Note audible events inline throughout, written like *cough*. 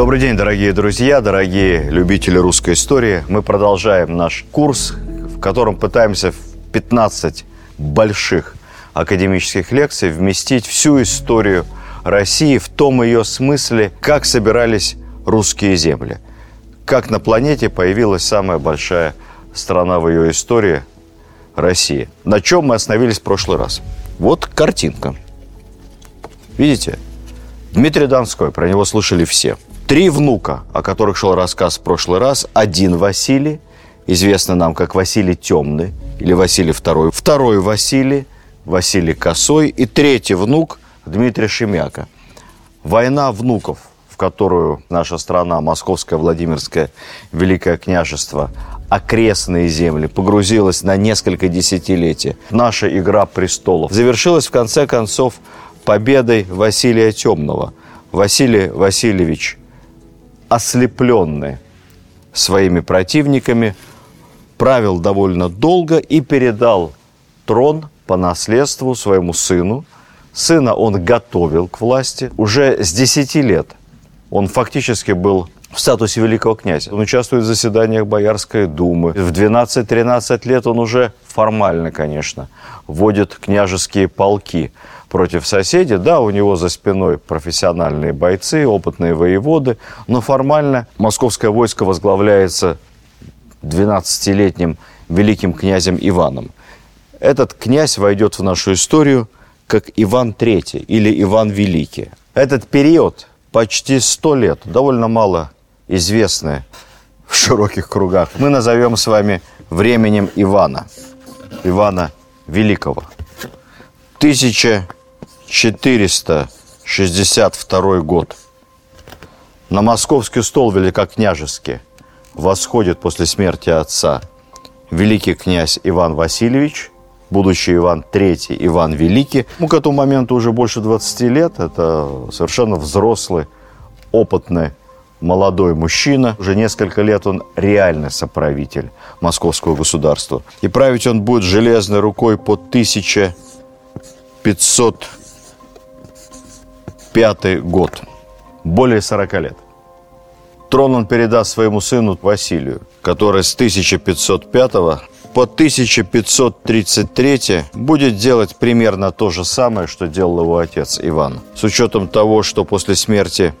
Добрый день, дорогие друзья, дорогие любители русской истории. Мы продолжаем наш курс, в котором пытаемся в 15 больших академических лекций вместить всю историю России в том ее смысле, как собирались русские земли. Как на планете появилась самая большая страна в ее истории – Россия. На чем мы остановились в прошлый раз? Вот картинка. Видите? Дмитрий Донской, про него слышали все – Три внука, о которых шел рассказ в прошлый раз. Один Василий, известный нам как Василий Темный или Василий Второй. Второй Василий, Василий Косой. И третий внук Дмитрий Шемяка. Война внуков, в которую наша страна, Московское, Владимирское, Великое княжество, окрестные земли, погрузилась на несколько десятилетий. Наша игра престолов завершилась, в конце концов, победой Василия Темного. Василий Васильевич ослепленный своими противниками, правил довольно долго и передал трон по наследству своему сыну. Сына он готовил к власти уже с 10 лет. Он фактически был в статусе великого князя. Он участвует в заседаниях Боярской думы. В 12-13 лет он уже формально, конечно, вводит княжеские полки против соседей. Да, у него за спиной профессиональные бойцы, опытные воеводы, но формально московское войско возглавляется 12-летним великим князем Иваном. Этот князь войдет в нашу историю как Иван III или Иван Великий. Этот период почти 100 лет, довольно мало известное в широких кругах. Мы назовем с вами временем Ивана, Ивана Великого. 1462 год. На московский стол великокняжеский восходит после смерти отца великий князь Иван Васильевич, будущий Иван III, Иван Великий. Ему к этому моменту уже больше 20 лет. Это совершенно взрослый, опытный молодой мужчина. Уже несколько лет он реальный соправитель московского государства. И править он будет железной рукой по 1505 год. Более 40 лет. Трон он передаст своему сыну Василию, который с 1505 по 1533 будет делать примерно то же самое, что делал его отец Иван. С учетом того, что после смерти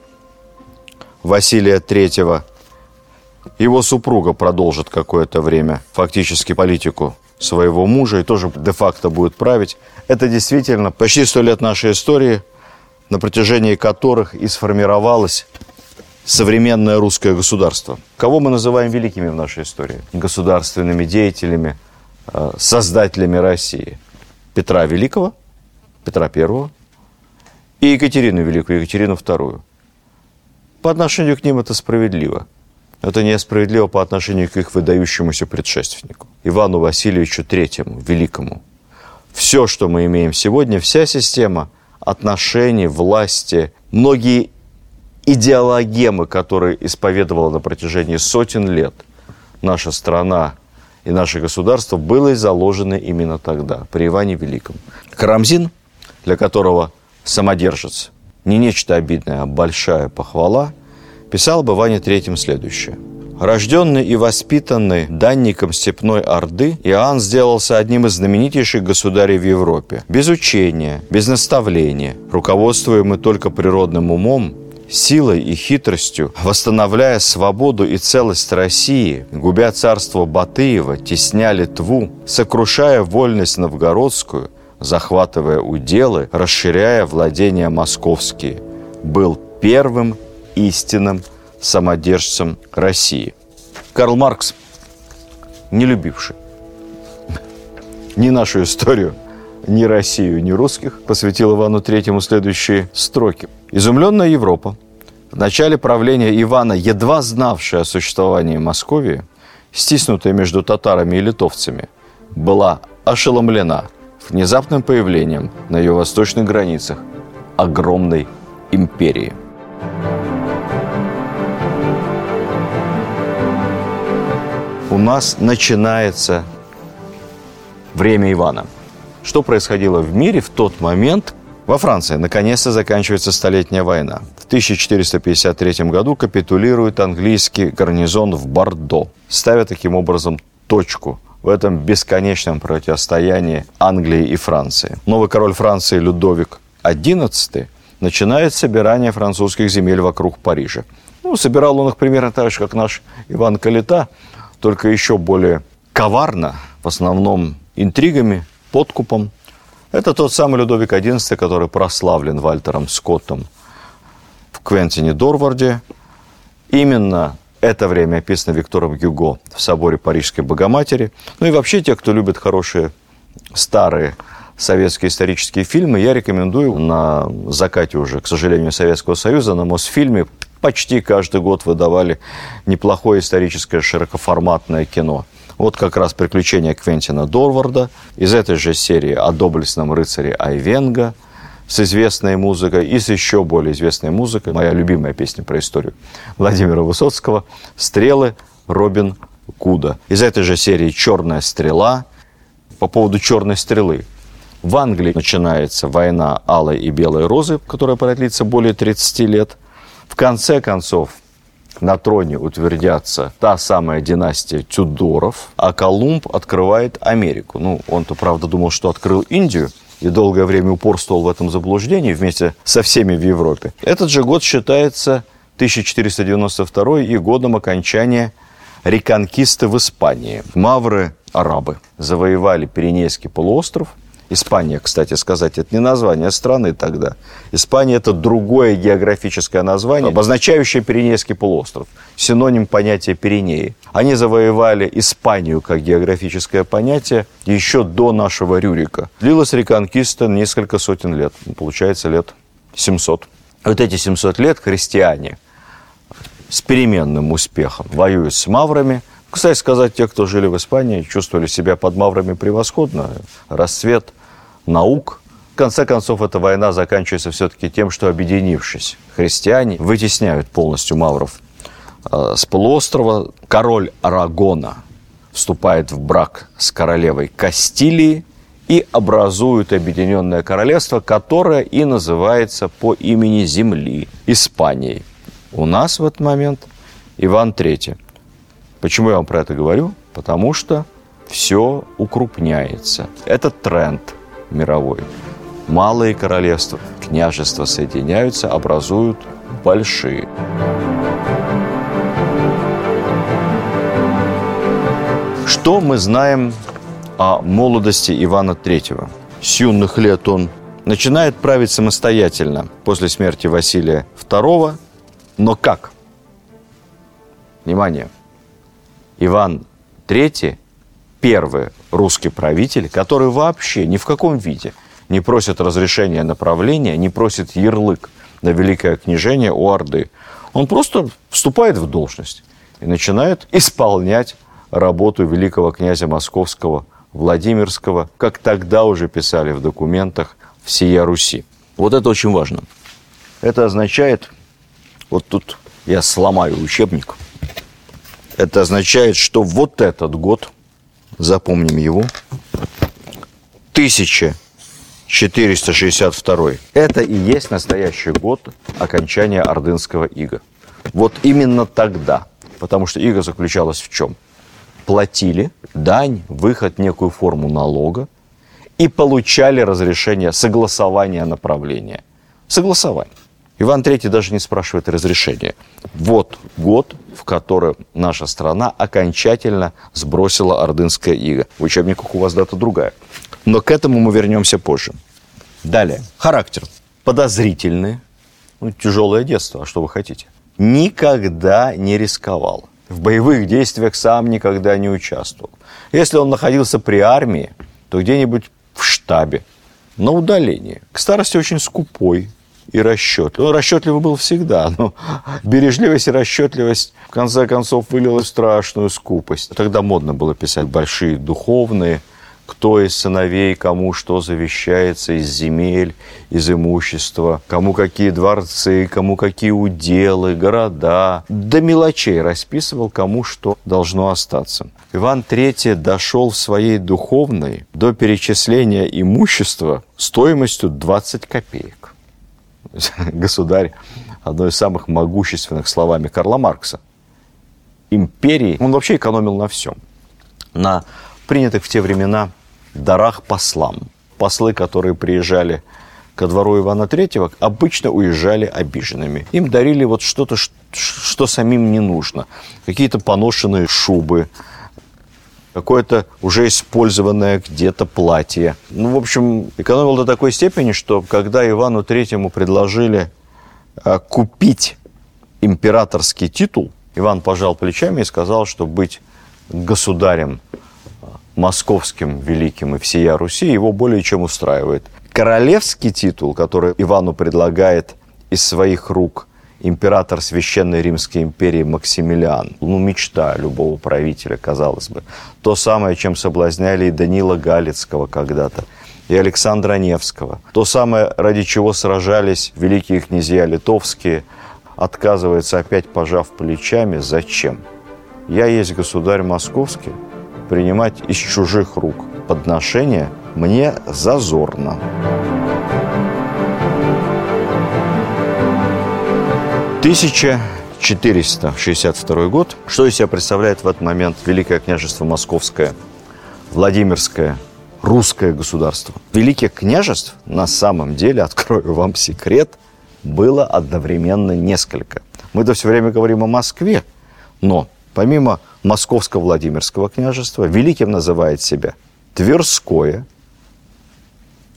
Василия III. Его супруга продолжит какое-то время фактически политику своего мужа и тоже де-факто будет править. Это действительно почти сто лет нашей истории, на протяжении которых и сформировалось современное русское государство. Кого мы называем великими в нашей истории? Государственными деятелями, э, создателями России. Петра Великого, Петра Первого и Екатерину Великую, Екатерину Вторую. По отношению к ним это справедливо. Это несправедливо по отношению к их выдающемуся предшественнику, Ивану Васильевичу Третьему, Великому. Все, что мы имеем сегодня, вся система отношений, власти, многие идеологемы, которые исповедовала на протяжении сотен лет наша страна и наше государство, были заложены именно тогда, при Иване Великом. Карамзин, для которого самодержец – не нечто обидное, а большая похвала, писал бы Ване Третьем следующее. Рожденный и воспитанный данником степной Орды, Иоанн сделался одним из знаменитейших государей в Европе. Без учения, без наставления, руководствуемый только природным умом, силой и хитростью, восстановляя свободу и целость России, губя царство Батыева, тесня Литву, сокрушая вольность новгородскую – захватывая уделы, расширяя владения московские, был первым истинным самодержцем России. Карл Маркс, не любивший ни нашу историю, ни Россию, ни русских, посвятил Ивану Третьему следующие строки. Изумленная Европа, в начале правления Ивана, едва знавшая о существовании Московии, стиснутая между татарами и литовцами, была ошеломлена – внезапным появлением на ее восточных границах огромной империи. У нас начинается время Ивана. Что происходило в мире в тот момент, Во Франции наконец-то заканчивается Столетняя война. В 1453 году капитулирует английский гарнизон в Бордо, ставя таким образом точку в этом бесконечном противостоянии Англии и Франции. Новый король Франции Людовик XI начинает собирание французских земель вокруг Парижа. Ну, собирал он их примерно так же, как наш Иван Калита, только еще более коварно, в основном интригами, подкупом, это тот самый Людовик XI, который прославлен Вальтером Скоттом в Квентине Дорварде. Именно это время описано Виктором Гюго в соборе Парижской Богоматери. Ну и вообще те, кто любит хорошие старые советские исторические фильмы, я рекомендую на закате уже, к сожалению, Советского Союза, на Мосфильме почти каждый год выдавали неплохое историческое широкоформатное кино – вот как раз приключения Квентина Дорварда из этой же серии о доблестном рыцаре Айвенга с известной музыкой и с еще более известной музыкой. Моя любимая песня про историю Владимира Высоцкого «Стрелы Робин Куда». Из этой же серии «Черная стрела». По поводу «Черной стрелы». В Англии начинается война Алой и Белой Розы, которая продлится более 30 лет. В конце концов, на троне утвердятся та самая династия Тюдоров, а Колумб открывает Америку. Ну, он-то, правда, думал, что открыл Индию, и долгое время упорствовал в этом заблуждении вместе со всеми в Европе. Этот же год считается 1492 и годом окончания реконкисты в Испании. Мавры, арабы, завоевали Пиренейский полуостров – Испания, кстати сказать, это не название страны тогда. Испания – это другое географическое название, обозначающее Пиренейский полуостров, синоним понятия Пиренеи. Они завоевали Испанию как географическое понятие еще до нашего Рюрика. Длилась реконкиста несколько сотен лет, получается лет 700. Вот эти 700 лет христиане с переменным успехом воюют с маврами – кстати сказать, те, кто жили в Испании, чувствовали себя под маврами превосходно. Расцвет наук. В конце концов, эта война заканчивается все-таки тем, что, объединившись, христиане вытесняют полностью мавров э, с полуострова. Король Арагона вступает в брак с королевой Кастилии и образуют объединенное королевство, которое и называется по имени земли Испанией. У нас в этот момент Иван III. Почему я вам про это говорю? Потому что все укрупняется. Это тренд – мировой. Малые королевства, княжества соединяются, образуют большие. Что мы знаем о молодости Ивана III? С юных лет он начинает править самостоятельно после смерти Василия II. Но как? Внимание! Иван III первый русский правитель, который вообще ни в каком виде не просит разрешения направления, не просит ярлык на великое княжение у Орды. Он просто вступает в должность и начинает исполнять работу великого князя Московского, Владимирского, как тогда уже писали в документах всея Руси. Вот это очень важно. Это означает, вот тут я сломаю учебник, это означает, что вот этот год – запомним его. 1462. Это и есть настоящий год окончания Ордынского ига. Вот именно тогда. Потому что ига заключалась в чем? Платили дань, выход, некую форму налога и получали разрешение согласования направления. Согласование. Иван III даже не спрашивает разрешения. Вот год, в котором наша страна окончательно сбросила ордынское иго. В учебниках у вас дата другая. Но к этому мы вернемся позже. Далее. Характер. Подозрительный. Ну, тяжелое детство, а что вы хотите? Никогда не рисковал. В боевых действиях сам никогда не участвовал. Если он находился при армии, то где-нибудь в штабе, на удалении. К старости очень скупой, и расчетливый. Он расчетливый был всегда, *laughs* но бережливость и расчетливость в конце концов вылилась в страшную скупость. Тогда модно было писать большие духовные кто из сыновей кому что завещается из земель, из имущества, кому какие дворцы, кому какие уделы, города. До мелочей расписывал, кому что должно остаться. Иван III дошел в своей духовной до перечисления имущества стоимостью 20 копеек. *laughs* Государь, одно из самых могущественных словами Карла Маркса. Империи, он вообще экономил на всем. На принятых в те времена дарах послам. Послы, которые приезжали ко двору Ивана Третьего, обычно уезжали обиженными. Им дарили вот что-то, что самим не нужно. Какие-то поношенные шубы, какое-то уже использованное где-то платье. Ну, в общем, экономил до такой степени, что когда Ивану Третьему предложили а, купить императорский титул, Иван пожал плечами и сказал, что быть государем московским великим и всея Руси его более чем устраивает. Королевский титул, который Ивану предлагает из своих рук император Священной Римской империи Максимилиан, ну, мечта любого правителя, казалось бы. То самое, чем соблазняли и Данила Галицкого когда-то, и Александра Невского. То самое, ради чего сражались великие князья литовские, отказывается опять, пожав плечами, зачем? Я есть государь московский, принимать из чужих рук подношения мне зазорно. Тысяча 462 год. Что из себя представляет в этот момент Великое княжество Московское, Владимирское, русское государство? Великих княжеств на самом деле, *laughs* открою вам секрет, было одновременно несколько. Мы-то все время говорим о Москве, но помимо Московско-Владимирского княжества, великим называет себя Тверское,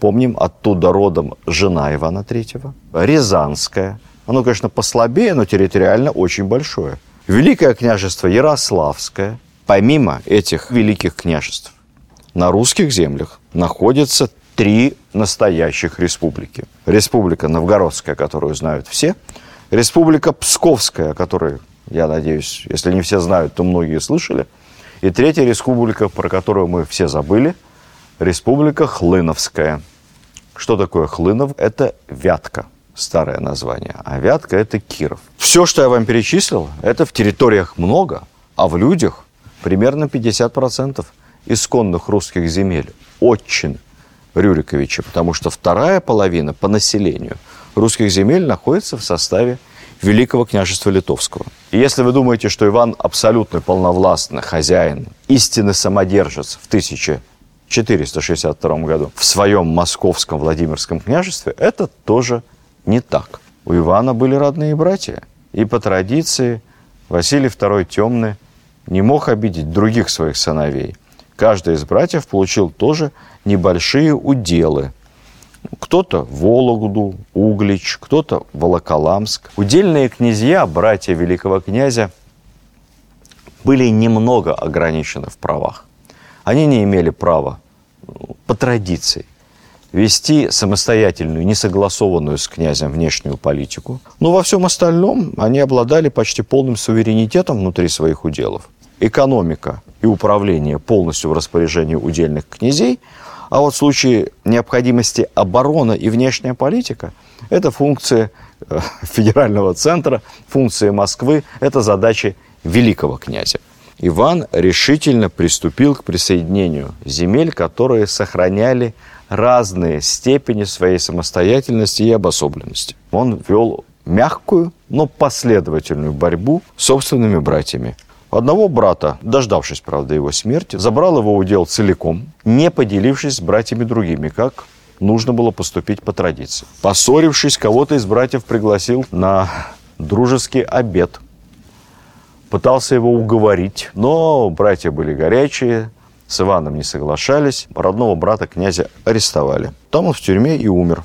помним, оттуда родом жена Ивана III, Рязанское, оно, конечно, послабее, но территориально очень большое. Великое княжество Ярославское, помимо этих великих княжеств, на русских землях находятся три настоящих республики. Республика Новгородская, которую знают все, Республика Псковская, о которой я надеюсь, если не все знают, то многие слышали. И третья республика, про которую мы все забыли, республика Хлыновская. Что такое Хлынов? Это Вятка, старое название. А Вятка – это Киров. Все, что я вам перечислил, это в территориях много, а в людях примерно 50% исконных русских земель. Очень Рюриковича, потому что вторая половина по населению русских земель находится в составе Великого княжества Литовского. И если вы думаете, что Иван абсолютно полновластный хозяин, истинный самодержец в 1462 году в своем московском Владимирском княжестве, это тоже не так. У Ивана были родные братья. И по традиции Василий II Темный не мог обидеть других своих сыновей. Каждый из братьев получил тоже небольшие уделы – кто-то Вологду, Углич, кто-то Волоколамск. Удельные князья, братья великого князя, были немного ограничены в правах. Они не имели права по традиции вести самостоятельную, несогласованную с князем внешнюю политику. Но во всем остальном они обладали почти полным суверенитетом внутри своих уделов. Экономика и управление полностью в распоряжении удельных князей – а вот в случае необходимости оборона и внешняя политика – это функции э, *laughs* федерального центра, функции Москвы, это задачи великого князя. Иван решительно приступил к присоединению земель, которые сохраняли разные степени своей самостоятельности и обособленности. Он вел мягкую, но последовательную борьбу с собственными братьями. Одного брата, дождавшись, правда, его смерти, забрал его удел целиком, не поделившись с братьями другими, как нужно было поступить по традиции. Поссорившись, кого-то из братьев пригласил на дружеский обед. Пытался его уговорить, но братья были горячие, с Иваном не соглашались. Родного брата князя арестовали. Там он в тюрьме и умер.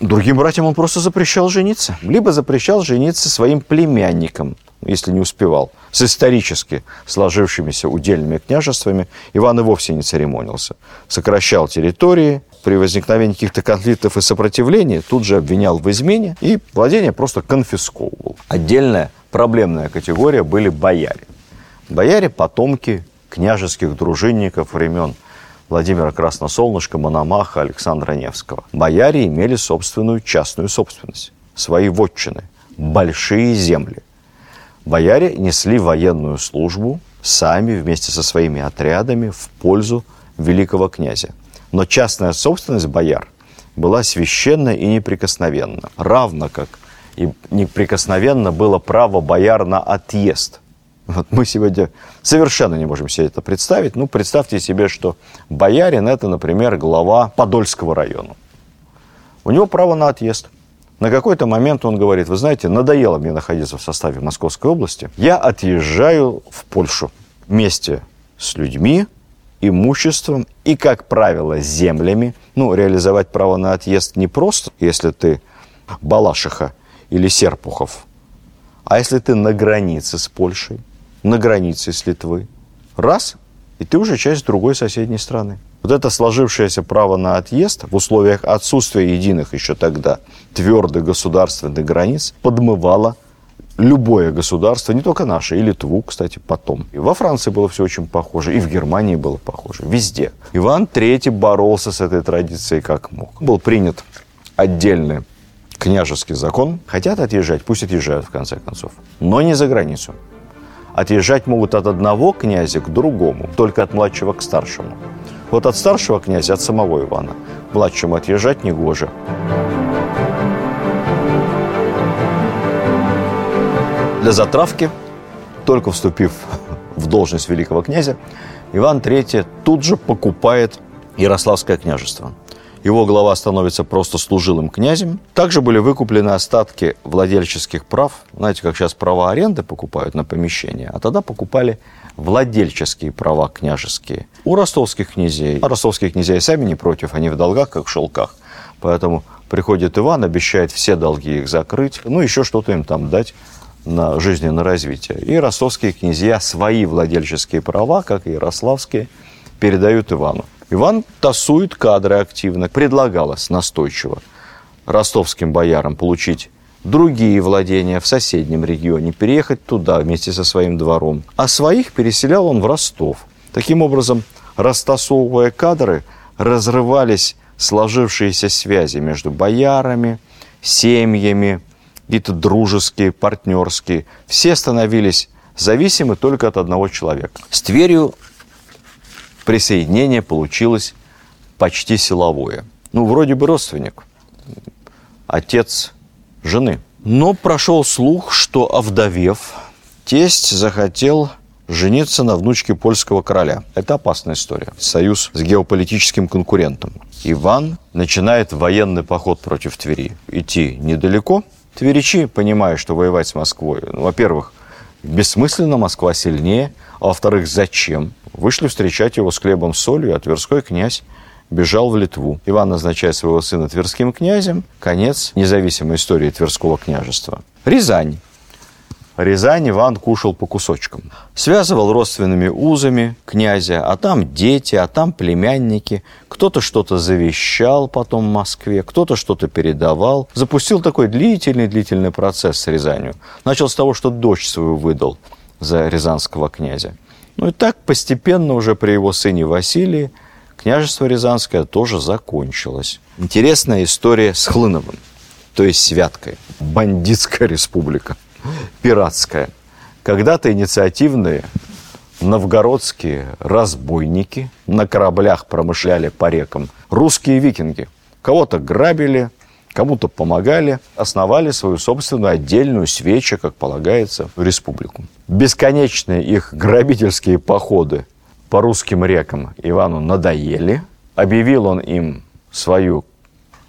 Другим братьям он просто запрещал жениться. Либо запрещал жениться своим племянникам – если не успевал, с исторически сложившимися удельными княжествами, Иван и вовсе не церемонился. Сокращал территории, при возникновении каких-то конфликтов и сопротивлений тут же обвинял в измене и владение просто конфисковывал. Отдельная проблемная категория были бояре. Бояре – потомки княжеских дружинников времен Владимира Красносолнышка, Мономаха, Александра Невского. Бояре имели собственную частную собственность, свои вотчины, большие земли. Бояре несли военную службу сами вместе со своими отрядами в пользу великого князя. Но частная собственность бояр была священна и неприкосновенна, равно как и неприкосновенно было право бояр на отъезд. Вот мы сегодня совершенно не можем себе это представить. Ну, представьте себе, что боярин – это, например, глава Подольского района. У него право на отъезд. На какой-то момент он говорит, вы знаете, надоело мне находиться в составе Московской области. Я отъезжаю в Польшу вместе с людьми, имуществом и, как правило, землями. Ну, реализовать право на отъезд не просто, если ты Балашиха или Серпухов, а если ты на границе с Польшей, на границе с Литвой, раз, и ты уже часть другой соседней страны. Вот это сложившееся право на отъезд в условиях отсутствия единых еще тогда твердых государственных границ подмывало любое государство, не только наше, и Литву, кстати, потом. И во Франции было все очень похоже, и в Германии было похоже, везде. Иван III боролся с этой традицией как мог. Был принят отдельный княжеский закон. Хотят отъезжать, пусть отъезжают в конце концов, но не за границу. Отъезжать могут от одного князя к другому, только от младшего к старшему. Вот от старшего князя, от самого Ивана, младшему отъезжать не гоже. Для затравки, только вступив *laughs* в должность великого князя, Иван III тут же покупает Ярославское княжество. Его глава становится просто служилым князем. Также были выкуплены остатки владельческих прав. Знаете, как сейчас права аренды покупают на помещение, а тогда покупали владельческие права княжеские у ростовских князей. А ростовские князья сами не против, они в долгах, как в шелках. Поэтому приходит Иван, обещает все долги их закрыть, ну, еще что-то им там дать на жизненное развитие. И ростовские князья свои владельческие права, как и ярославские, передают Ивану. Иван тасует кадры активно. Предлагалось настойчиво ростовским боярам получить другие владения в соседнем регионе, переехать туда вместе со своим двором. А своих переселял он в Ростов. Таким образом, растасовывая кадры, разрывались сложившиеся связи между боярами, семьями, какие-то дружеские, партнерские. Все становились зависимы только от одного человека. С Тверью присоединение получилось почти силовое. Ну, вроде бы родственник, отец жены. Но прошел слух, что, овдовев, тесть захотел жениться на внучке польского короля. Это опасная история. Союз с геополитическим конкурентом. Иван начинает военный поход против Твери. Идти недалеко, Тверичи, понимая, что воевать с Москвой, ну, во-первых, бессмысленно, Москва сильнее, а во-вторых, зачем? Вышли встречать его с хлебом, солью, а Тверской князь бежал в Литву. Иван назначает своего сына тверским князем. Конец независимой истории Тверского княжества. Рязань. Рязань Иван кушал по кусочкам. Связывал родственными узами князя, а там дети, а там племянники. Кто-то что-то завещал потом в Москве, кто-то что-то передавал. Запустил такой длительный-длительный процесс с Рязанью. Начал с того, что дочь свою выдал за рязанского князя. Ну и так постепенно уже при его сыне Василии княжество Рязанское тоже закончилось. Интересная история с Хлыновым, то есть Святкой. Бандитская республика пиратская. Когда-то инициативные новгородские разбойники на кораблях промышляли по рекам. Русские викинги. Кого-то грабили, кому-то помогали, основали свою собственную отдельную свечу, как полагается, в республику. Бесконечные их грабительские походы по русским рекам Ивану надоели. Объявил он им свою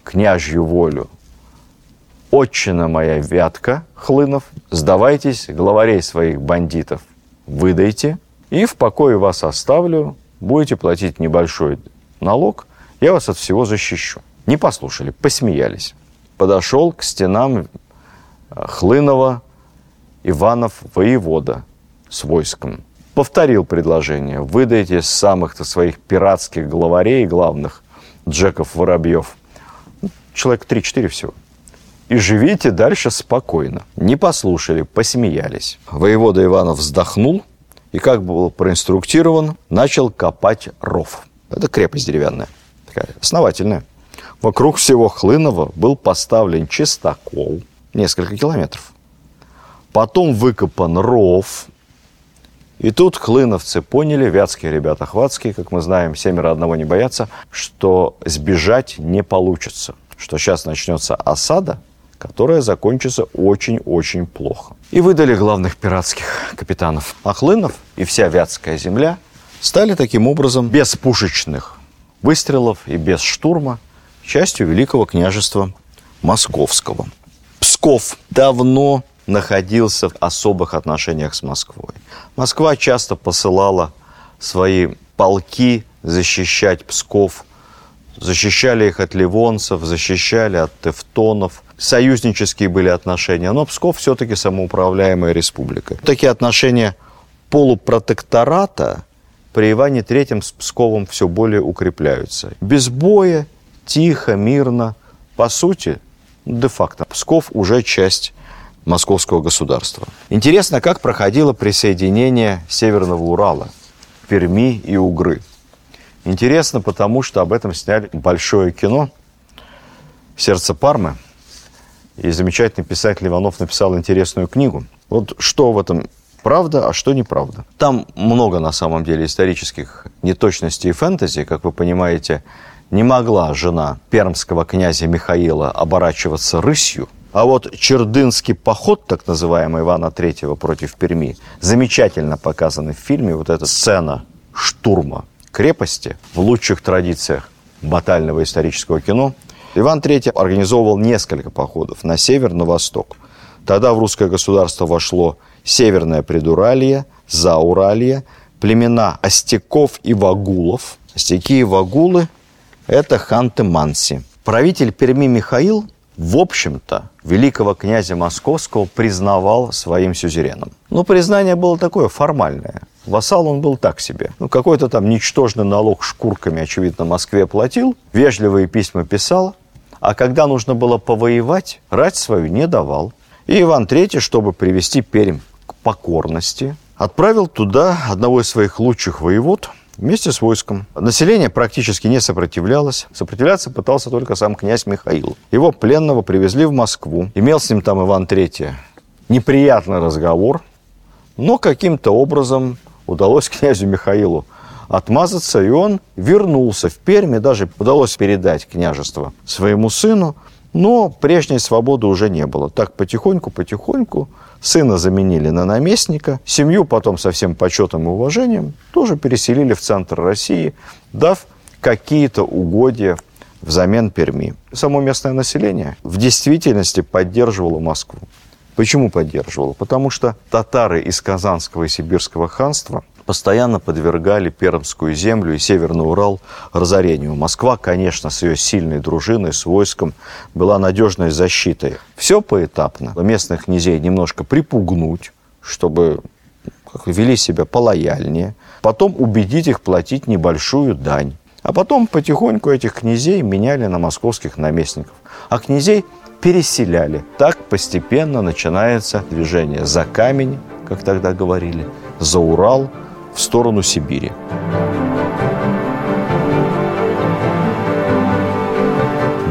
княжью волю «Отчина моя Вятка, Хлынов, сдавайтесь, главарей своих бандитов выдайте, и в покое вас оставлю, будете платить небольшой налог, я вас от всего защищу». Не послушали, посмеялись. Подошел к стенам э, Хлынова Иванов воевода с войском. Повторил предложение. Выдайте самых-то своих пиратских главарей главных, Джеков Воробьев. Человек 3-4 всего и живите дальше спокойно. Не послушали, посмеялись. Воевода Иванов вздохнул и, как был проинструктирован, начал копать ров. Это крепость деревянная, такая основательная. Вокруг всего Хлынова был поставлен чистокол, несколько километров. Потом выкопан ров. И тут хлыновцы поняли, вятские ребята хватские, как мы знаем, семеро одного не боятся, что сбежать не получится. Что сейчас начнется осада, которая закончится очень-очень плохо. И выдали главных пиратских капитанов. А Хлынов и вся Вятская земля стали таким образом без пушечных выстрелов и без штурма частью Великого княжества Московского. Псков давно находился в особых отношениях с Москвой. Москва часто посылала свои полки защищать Псков, защищали их от ливонцев, защищали от тевтонов. Союзнические были отношения, но Псков все-таки самоуправляемая республика. Такие отношения полупротектората при Иване III с Псковом все более укрепляются. Без боя, тихо, мирно. По сути, де-факто, Псков уже часть московского государства. Интересно, как проходило присоединение Северного Урала, Перми и Угры. Интересно, потому что об этом сняли большое кино «Сердце Пармы». И замечательный писатель Иванов написал интересную книгу. Вот что в этом правда, а что неправда. Там много, на самом деле, исторических неточностей и фэнтези. Как вы понимаете, не могла жена пермского князя Михаила оборачиваться рысью – а вот Чердынский поход, так называемый Ивана Третьего против Перми, замечательно показанный в фильме. Вот эта сцена штурма крепости в лучших традициях батального исторического кино. Иван III организовывал несколько походов на север, на восток. Тогда в русское государство вошло Северное Предуралье, Зауралье, племена Остяков и Вагулов. Остяки и Вагулы – это ханты-манси. Правитель Перми Михаил в общем-то, великого князя Московского признавал своим сюзереном. Но признание было такое формальное. Вассал он был так себе. Ну, какой-то там ничтожный налог шкурками, очевидно, Москве платил, вежливые письма писал, а когда нужно было повоевать, рать свою не давал. И Иван III, чтобы привести Пермь к покорности, отправил туда одного из своих лучших воевод – вместе с войском. Население практически не сопротивлялось. Сопротивляться пытался только сам князь Михаил. Его пленного привезли в Москву. Имел с ним там Иван III неприятный разговор, но каким-то образом удалось князю Михаилу отмазаться, и он вернулся в Перми, даже удалось передать княжество своему сыну, но прежней свободы уже не было. Так потихоньку-потихоньку Сына заменили на наместника, семью потом со всем почетом и уважением тоже переселили в центр России, дав какие-то угодья взамен Перми. Само местное население в действительности поддерживало Москву. Почему поддерживало? Потому что татары из Казанского и Сибирского ханства постоянно подвергали Пермскую землю и Северный Урал разорению. Москва, конечно, с ее сильной дружиной, с войском, была надежной защитой. Все поэтапно. Местных князей немножко припугнуть, чтобы вели себя полояльнее. Потом убедить их платить небольшую дань. А потом потихоньку этих князей меняли на московских наместников. А князей переселяли. Так постепенно начинается движение за камень, как тогда говорили, за Урал – в сторону Сибири.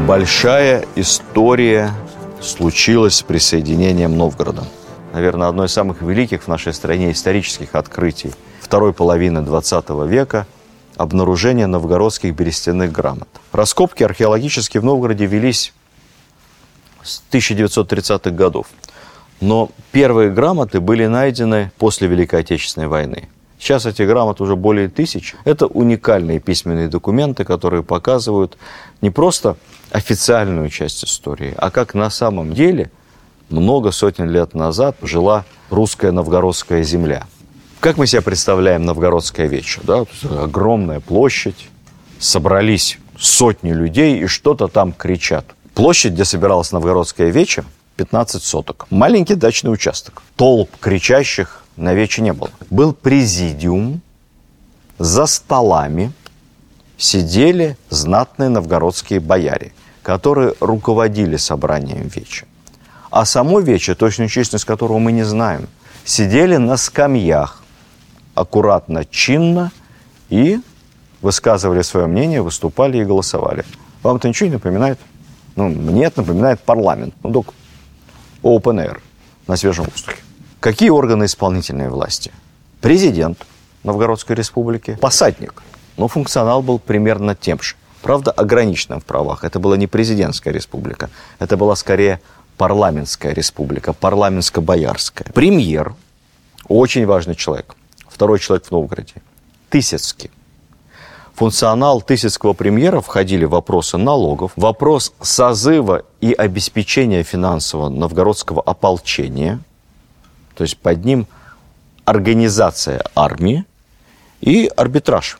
Большая история случилась с присоединением Новгорода. Наверное, одно из самых великих в нашей стране исторических открытий второй половины XX века – обнаружение новгородских берестяных грамот. Раскопки археологические в Новгороде велись с 1930-х годов. Но первые грамоты были найдены после Великой Отечественной войны. Сейчас эти грамоты уже более тысяч. Это уникальные письменные документы, которые показывают не просто официальную часть истории, а как на самом деле много сотен лет назад жила русская новгородская земля. Как мы себе представляем новгородская вече? Да? Огромная площадь, собрались сотни людей и что-то там кричат. Площадь, где собиралась новгородская вече, 15 соток. Маленький дачный участок. Толп кричащих на вече не было. Был президиум, за столами сидели знатные новгородские бояре, которые руководили собранием веча. А само вече, точную численность которого мы не знаем, сидели на скамьях, аккуратно, чинно и высказывали свое мнение, выступали и голосовали. Вам это ничего не напоминает? Ну, мне это напоминает парламент. Ну, только open air, на свежем воздухе. Какие органы исполнительной власти? Президент Новгородской республики, посадник. Но функционал был примерно тем же. Правда, ограниченным в правах. Это была не президентская республика. Это была скорее парламентская республика, парламентско-боярская. Премьер, очень важный человек, второй человек в Новгороде, Тысяцкий. функционал Тысяцкого премьера входили вопросы налогов, вопрос созыва и обеспечения финансового новгородского ополчения, то есть под ним организация армии и арбитраж.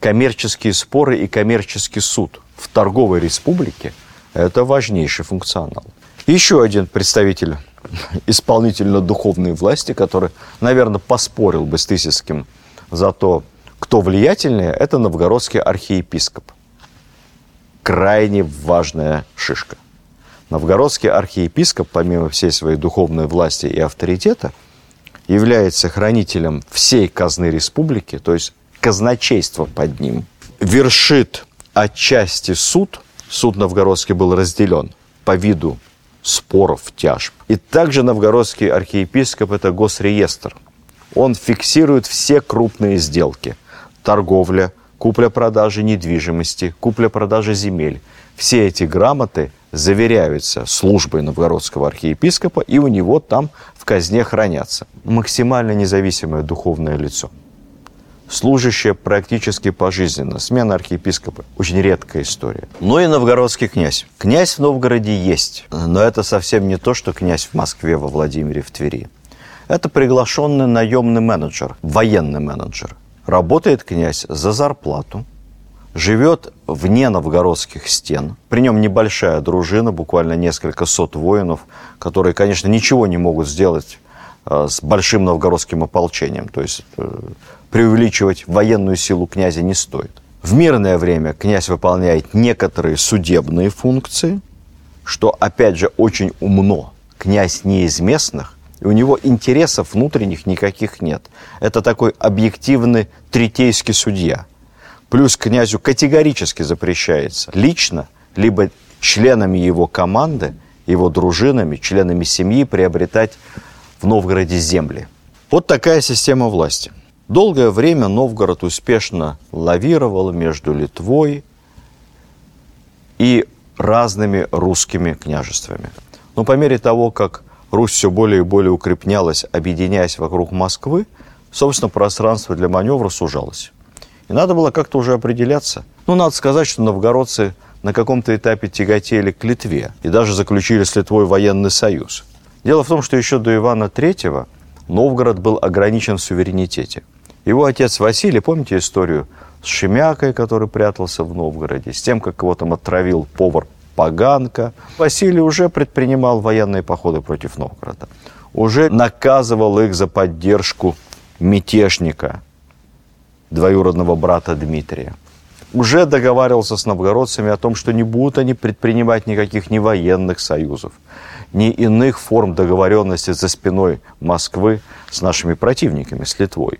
Коммерческие споры и коммерческий суд в торговой республике – это важнейший функционал. Еще один представитель *laughs* исполнительно-духовной власти, который, наверное, поспорил бы с Тысяцким за то, кто влиятельнее, это новгородский архиепископ. Крайне важная шишка. Новгородский архиепископ, помимо всей своей духовной власти и авторитета, является хранителем всей казны республики, то есть казначейство под ним. Вершит отчасти суд, суд новгородский был разделен по виду споров, тяжб. И также новгородский архиепископ – это госреестр. Он фиксирует все крупные сделки. Торговля, купля-продажа недвижимости, купля-продажа земель. Все эти грамоты заверяются службой новгородского архиепископа, и у него там в казне хранятся. Максимально независимое духовное лицо – служащая практически пожизненно. Смена архиепископа – очень редкая история. Ну и новгородский князь. Князь в Новгороде есть, но это совсем не то, что князь в Москве, во Владимире, в Твери. Это приглашенный наемный менеджер, военный менеджер. Работает князь за зарплату, живет вне новгородских стен. При нем небольшая дружина, буквально несколько сот воинов, которые, конечно, ничего не могут сделать э, с большим новгородским ополчением. То есть э, преувеличивать военную силу князя не стоит. В мирное время князь выполняет некоторые судебные функции, что, опять же, очень умно. Князь не из местных, и у него интересов внутренних никаких нет. Это такой объективный третейский судья. Плюс князю категорически запрещается лично, либо членами его команды, его дружинами, членами семьи приобретать в Новгороде земли. Вот такая система власти. Долгое время Новгород успешно лавировал между Литвой и разными русскими княжествами. Но по мере того, как Русь все более и более укреплялась, объединяясь вокруг Москвы, собственно, пространство для маневра сужалось. И надо было как-то уже определяться. Ну, надо сказать, что новгородцы на каком-то этапе тяготели к Литве и даже заключили с Литвой военный союз. Дело в том, что еще до Ивана III Новгород был ограничен в суверенитете – его отец Василий, помните историю с Шемякой, который прятался в Новгороде, с тем, как его там отравил повар Поганка. Василий уже предпринимал военные походы против Новгорода. Уже наказывал их за поддержку мятежника, двоюродного брата Дмитрия. Уже договаривался с новгородцами о том, что не будут они предпринимать никаких ни военных союзов, ни иных форм договоренности за спиной Москвы с нашими противниками, с Литвой.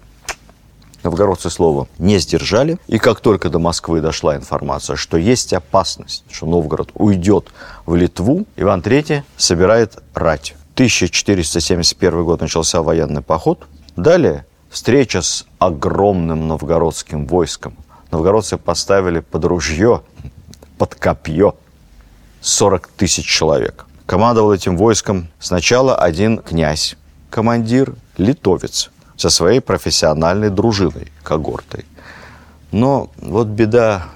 Новгородцы слова не сдержали. И как только до Москвы дошла информация, что есть опасность, что Новгород уйдет в Литву, Иван III собирает рать. 1471 год начался военный поход. Далее встреча с огромным новгородским войском. Новгородцы поставили под ружье, под копье 40 тысяч человек. Командовал этим войском сначала один князь, командир, литовец – со своей профессиональной дружиной, когортой. Но вот беда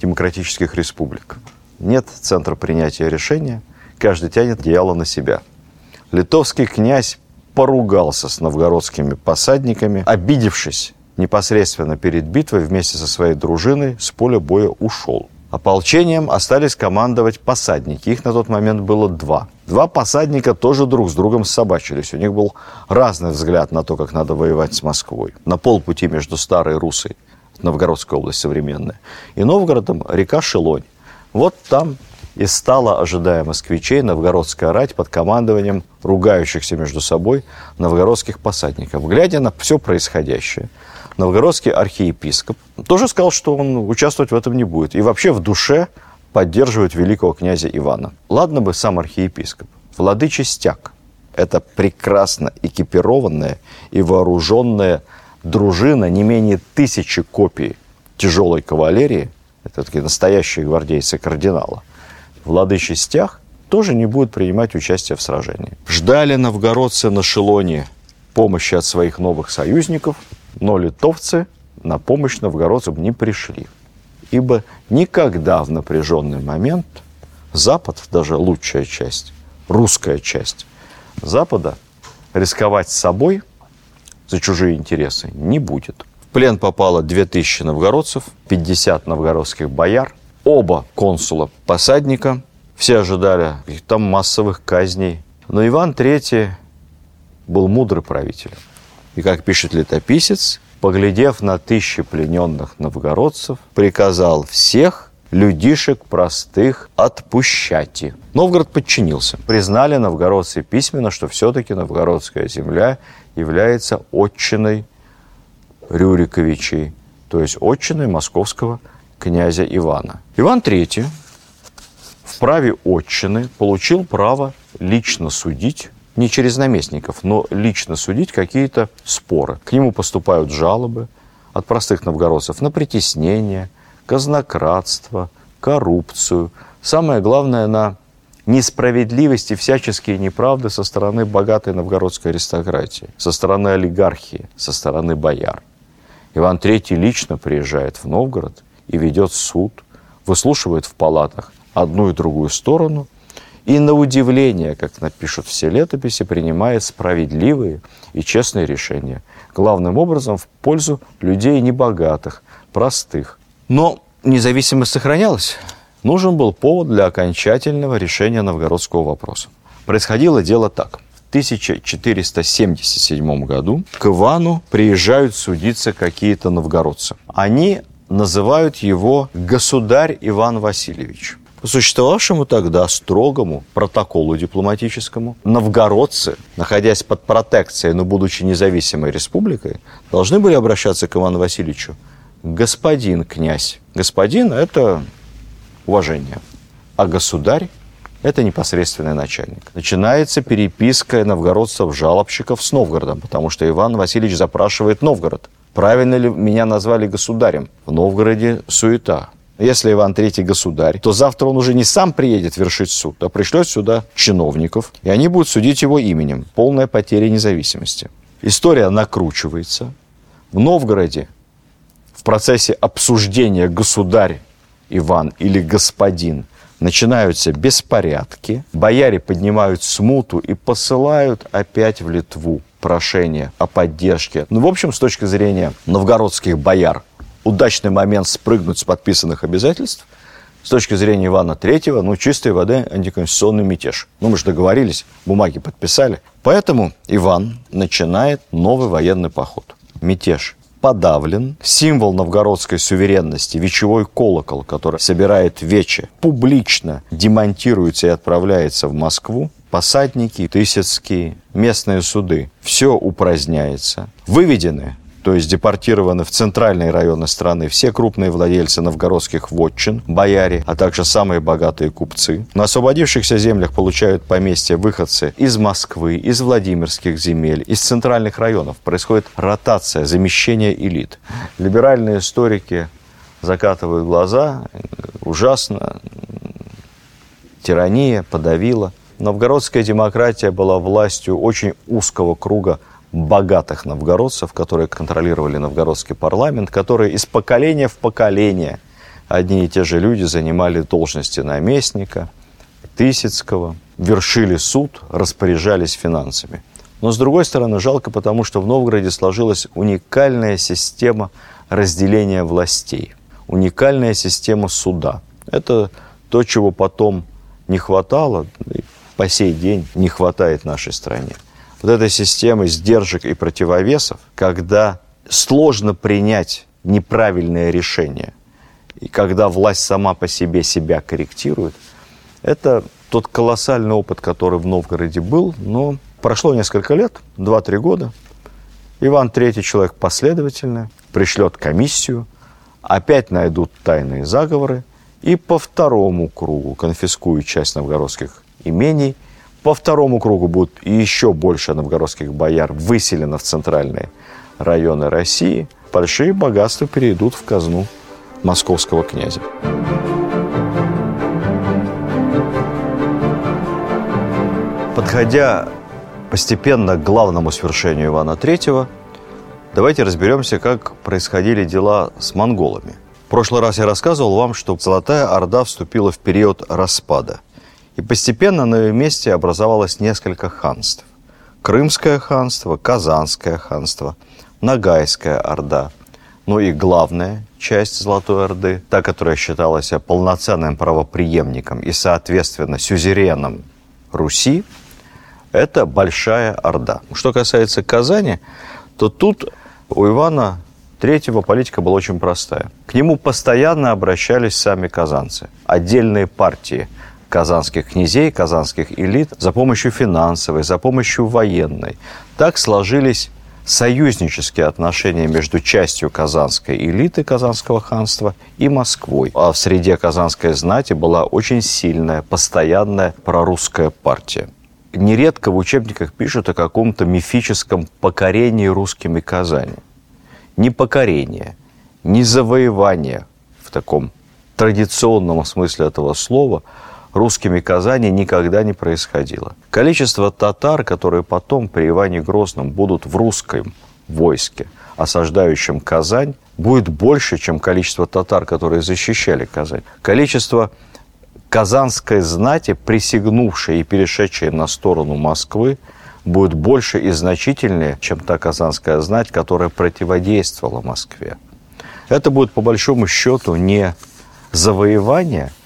демократических республик. Нет центра принятия решения, каждый тянет одеяло на себя. Литовский князь поругался с новгородскими посадниками, обидевшись непосредственно перед битвой вместе со своей дружиной с поля боя ушел. Ополчением остались командовать посадники. Их на тот момент было два. Два посадника тоже друг с другом собачились. У них был разный взгляд на то, как надо воевать с Москвой. На полпути между Старой Русой, Новгородская область современная, и Новгородом река Шелонь. Вот там и стала, ожидая москвичей, новгородская рать под командованием ругающихся между собой новгородских посадников. Глядя на все происходящее, новгородский архиепископ тоже сказал, что он участвовать в этом не будет. И вообще в душе поддерживает великого князя Ивана. Ладно бы сам архиепископ. Владычий стяг – это прекрасно экипированная и вооруженная дружина, не менее тысячи копий тяжелой кавалерии, это такие настоящие гвардейцы кардинала, владычий стяг тоже не будет принимать участие в сражении. Ждали новгородцы на Шелоне помощи от своих новых союзников, но литовцы на помощь новгородцам не пришли. Ибо никогда в напряженный момент Запад, даже лучшая часть, русская часть Запада, рисковать собой за чужие интересы не будет. В плен попало 2000 новгородцев, 50 новгородских бояр, оба консула-посадника. Все ожидали там массовых казней. Но Иван III был мудрый правитель. И, как пишет летописец, поглядев на тысячи плененных новгородцев, приказал всех людишек простых отпущати. Новгород подчинился. Признали новгородцы письменно, что все-таки новгородская земля является отчиной Рюриковичей, то есть отчиной московского князя Ивана. Иван III в праве отчины получил право лично судить не через наместников, но лично судить какие-то споры. К нему поступают жалобы от простых новгородцев на притеснение, казнократство, коррупцию. Самое главное, на несправедливости, всяческие неправды со стороны богатой новгородской аристократии, со стороны олигархии, со стороны бояр. Иван III лично приезжает в Новгород и ведет суд, выслушивает в палатах одну и другую сторону, и на удивление, как напишут все летописи, принимает справедливые и честные решения, главным образом в пользу людей небогатых, простых. Но независимость сохранялась. Нужен был повод для окончательного решения новгородского вопроса. Происходило дело так. В 1477 году к Ивану приезжают судиться какие-то новгородцы. Они называют его государь Иван Васильевич. По существовавшему тогда строгому протоколу дипломатическому, новгородцы, находясь под протекцией, но будучи независимой республикой, должны были обращаться к Ивану Васильевичу господин князь. Господин – это уважение, а государь – это непосредственный начальник. Начинается переписка новгородцев-жалобщиков с Новгородом, потому что Иван Васильевич запрашивает Новгород. Правильно ли меня назвали государем? В Новгороде суета. Если Иван III государь, то завтра он уже не сам приедет вершить суд, а пришлет сюда чиновников, и они будут судить его именем. Полная потеря независимости. История накручивается. В Новгороде в процессе обсуждения государь Иван или господин начинаются беспорядки, бояре поднимают смуту и посылают опять в Литву прошение о поддержке. Ну, в общем, с точки зрения новгородских бояр, удачный момент спрыгнуть с подписанных обязательств. С точки зрения Ивана Третьего, ну, чистой воды антиконституционный мятеж. Ну, мы же договорились, бумаги подписали. Поэтому Иван начинает новый военный поход. Мятеж подавлен. Символ новгородской суверенности, вечевой колокол, который собирает вече, публично демонтируется и отправляется в Москву. Посадники, тысяцкие, местные суды. Все упраздняется. Выведены то есть депортированы в центральные районы страны все крупные владельцы новгородских вотчин, бояре, а также самые богатые купцы. На освободившихся землях получают поместья выходцы из Москвы, из Владимирских земель, из центральных районов. Происходит ротация, замещение элит. Либеральные историки закатывают глаза, ужасно, тирания подавила. Новгородская демократия была властью очень узкого круга богатых новгородцев, которые контролировали новгородский парламент, которые из поколения в поколение одни и те же люди занимали должности наместника, Тысяцкого, вершили суд, распоряжались финансами. Но, с другой стороны, жалко, потому что в Новгороде сложилась уникальная система разделения властей, уникальная система суда. Это то, чего потом не хватало, и по сей день не хватает нашей стране вот этой системы сдержек и противовесов, когда сложно принять неправильное решение, и когда власть сама по себе себя корректирует, это тот колоссальный опыт, который в Новгороде был, но прошло несколько лет, 2-3 года. Иван III человек последовательный, пришлет комиссию, опять найдут тайные заговоры и по второму кругу конфискуют часть новгородских имений, по второму кругу будет еще больше новгородских бояр выселено в центральные районы России, большие богатства перейдут в казну московского князя. Подходя постепенно к главному свершению Ивана III, давайте разберемся, как происходили дела с монголами. В прошлый раз я рассказывал вам, что Золотая Орда вступила в период распада. И постепенно на ее месте образовалось несколько ханств. Крымское ханство, Казанское ханство, Ногайская Орда. Ну и главная часть Золотой Орды, та, которая считалась полноценным правоприемником и, соответственно, сюзереном Руси, это Большая Орда. Что касается Казани, то тут у Ивана Третьего политика была очень простая. К нему постоянно обращались сами казанцы. Отдельные партии казанских князей, казанских элит за помощью финансовой, за помощью военной. Так сложились союзнические отношения между частью казанской элиты Казанского ханства и Москвой. А в среде казанской знати была очень сильная, постоянная прорусская партия. Нередко в учебниках пишут о каком-то мифическом покорении русскими Казани. Не покорение, не завоевание в таком традиционном смысле этого слова – русскими Казани никогда не происходило. Количество татар, которые потом при Иване Грозном будут в русском войске, осаждающем Казань, будет больше, чем количество татар, которые защищали Казань. Количество казанской знати, присягнувшей и перешедшей на сторону Москвы, будет больше и значительнее, чем та казанская знать, которая противодействовала Москве. Это будет, по большому счету, не завоевание –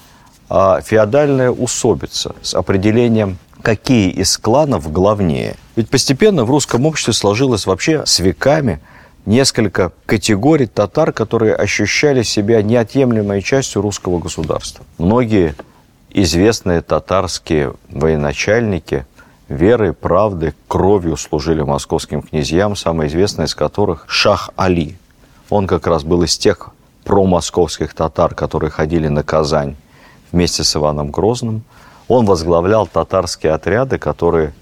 феодальная усобица с определением, какие из кланов главнее. Ведь постепенно в русском обществе сложилось вообще с веками несколько категорий татар, которые ощущали себя неотъемлемой частью русского государства. Многие известные татарские военачальники верой, правдой, кровью служили московским князьям, самый известный из которых Шах Али. Он как раз был из тех промосковских татар, которые ходили на Казань вместе с Иваном Грозным. Он возглавлял татарские отряды, которые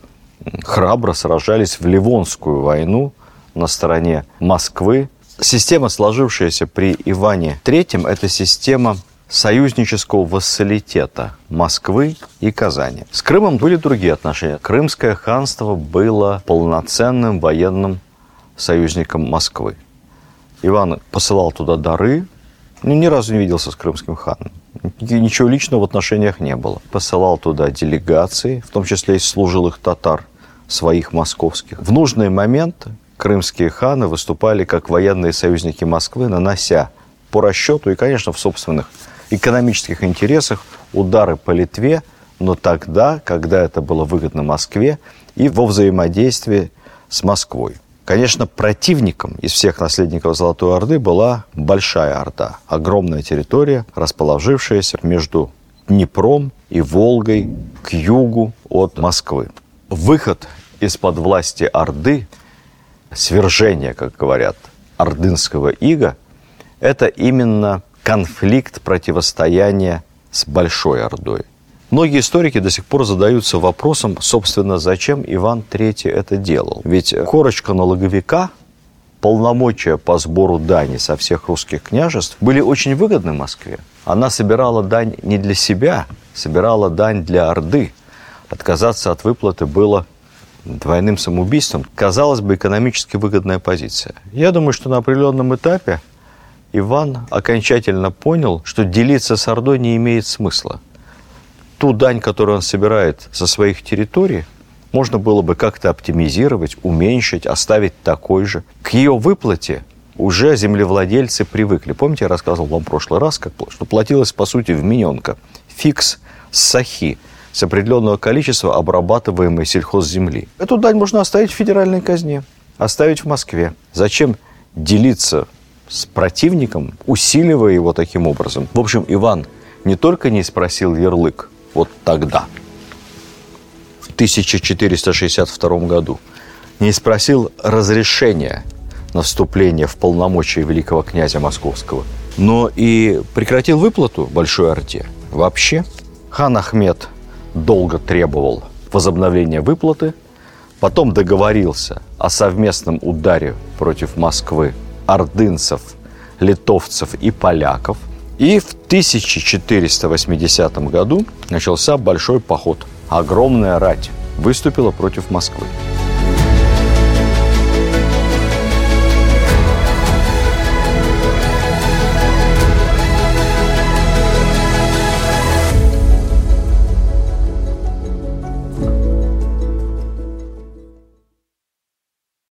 храбро сражались в Ливонскую войну на стороне Москвы. Система, сложившаяся при Иване III, это система союзнического вассалитета Москвы и Казани. С Крымом были другие отношения. Крымское ханство было полноценным военным союзником Москвы. Иван посылал туда дары, но ни разу не виделся с крымским ханом ничего личного в отношениях не было. Посылал туда делегации, в том числе из служилых татар, своих московских. В нужный момент крымские ханы выступали как военные союзники Москвы, нанося по расчету и, конечно, в собственных экономических интересах удары по Литве, но тогда, когда это было выгодно Москве и во взаимодействии с Москвой. Конечно, противником из всех наследников Золотой Орды была Большая Орда. Огромная территория, расположившаяся между Днепром и Волгой к югу от Москвы. Выход из-под власти Орды, свержение, как говорят, ордынского ига, это именно конфликт противостояния с Большой Ордой. Многие историки до сих пор задаются вопросом, собственно, зачем Иван III это делал. Ведь корочка налоговика, полномочия по сбору дани со всех русских княжеств были очень выгодны Москве. Она собирала дань не для себя, собирала дань для Орды. Отказаться от выплаты было двойным самоубийством. Казалось бы, экономически выгодная позиция. Я думаю, что на определенном этапе Иван окончательно понял, что делиться с Ордой не имеет смысла ту дань, которую он собирает со своих территорий, можно было бы как-то оптимизировать, уменьшить, оставить такой же. К ее выплате уже землевладельцы привыкли. Помните, я рассказывал вам в прошлый раз, как, что платилось, по сути, вмененка. Фикс с сахи с определенного количества обрабатываемой сельхозземли. Эту дань можно оставить в федеральной казне, оставить в Москве. Зачем делиться с противником, усиливая его таким образом? В общем, Иван не только не спросил ярлык, вот тогда, в 1462 году, не спросил разрешения на вступление в полномочия великого князя Московского, но и прекратил выплату Большой Орде. Вообще, хан Ахмед долго требовал возобновления выплаты, потом договорился о совместном ударе против Москвы ордынцев, литовцев и поляков. И в 1480 году начался большой поход. Огромная рать выступила против Москвы.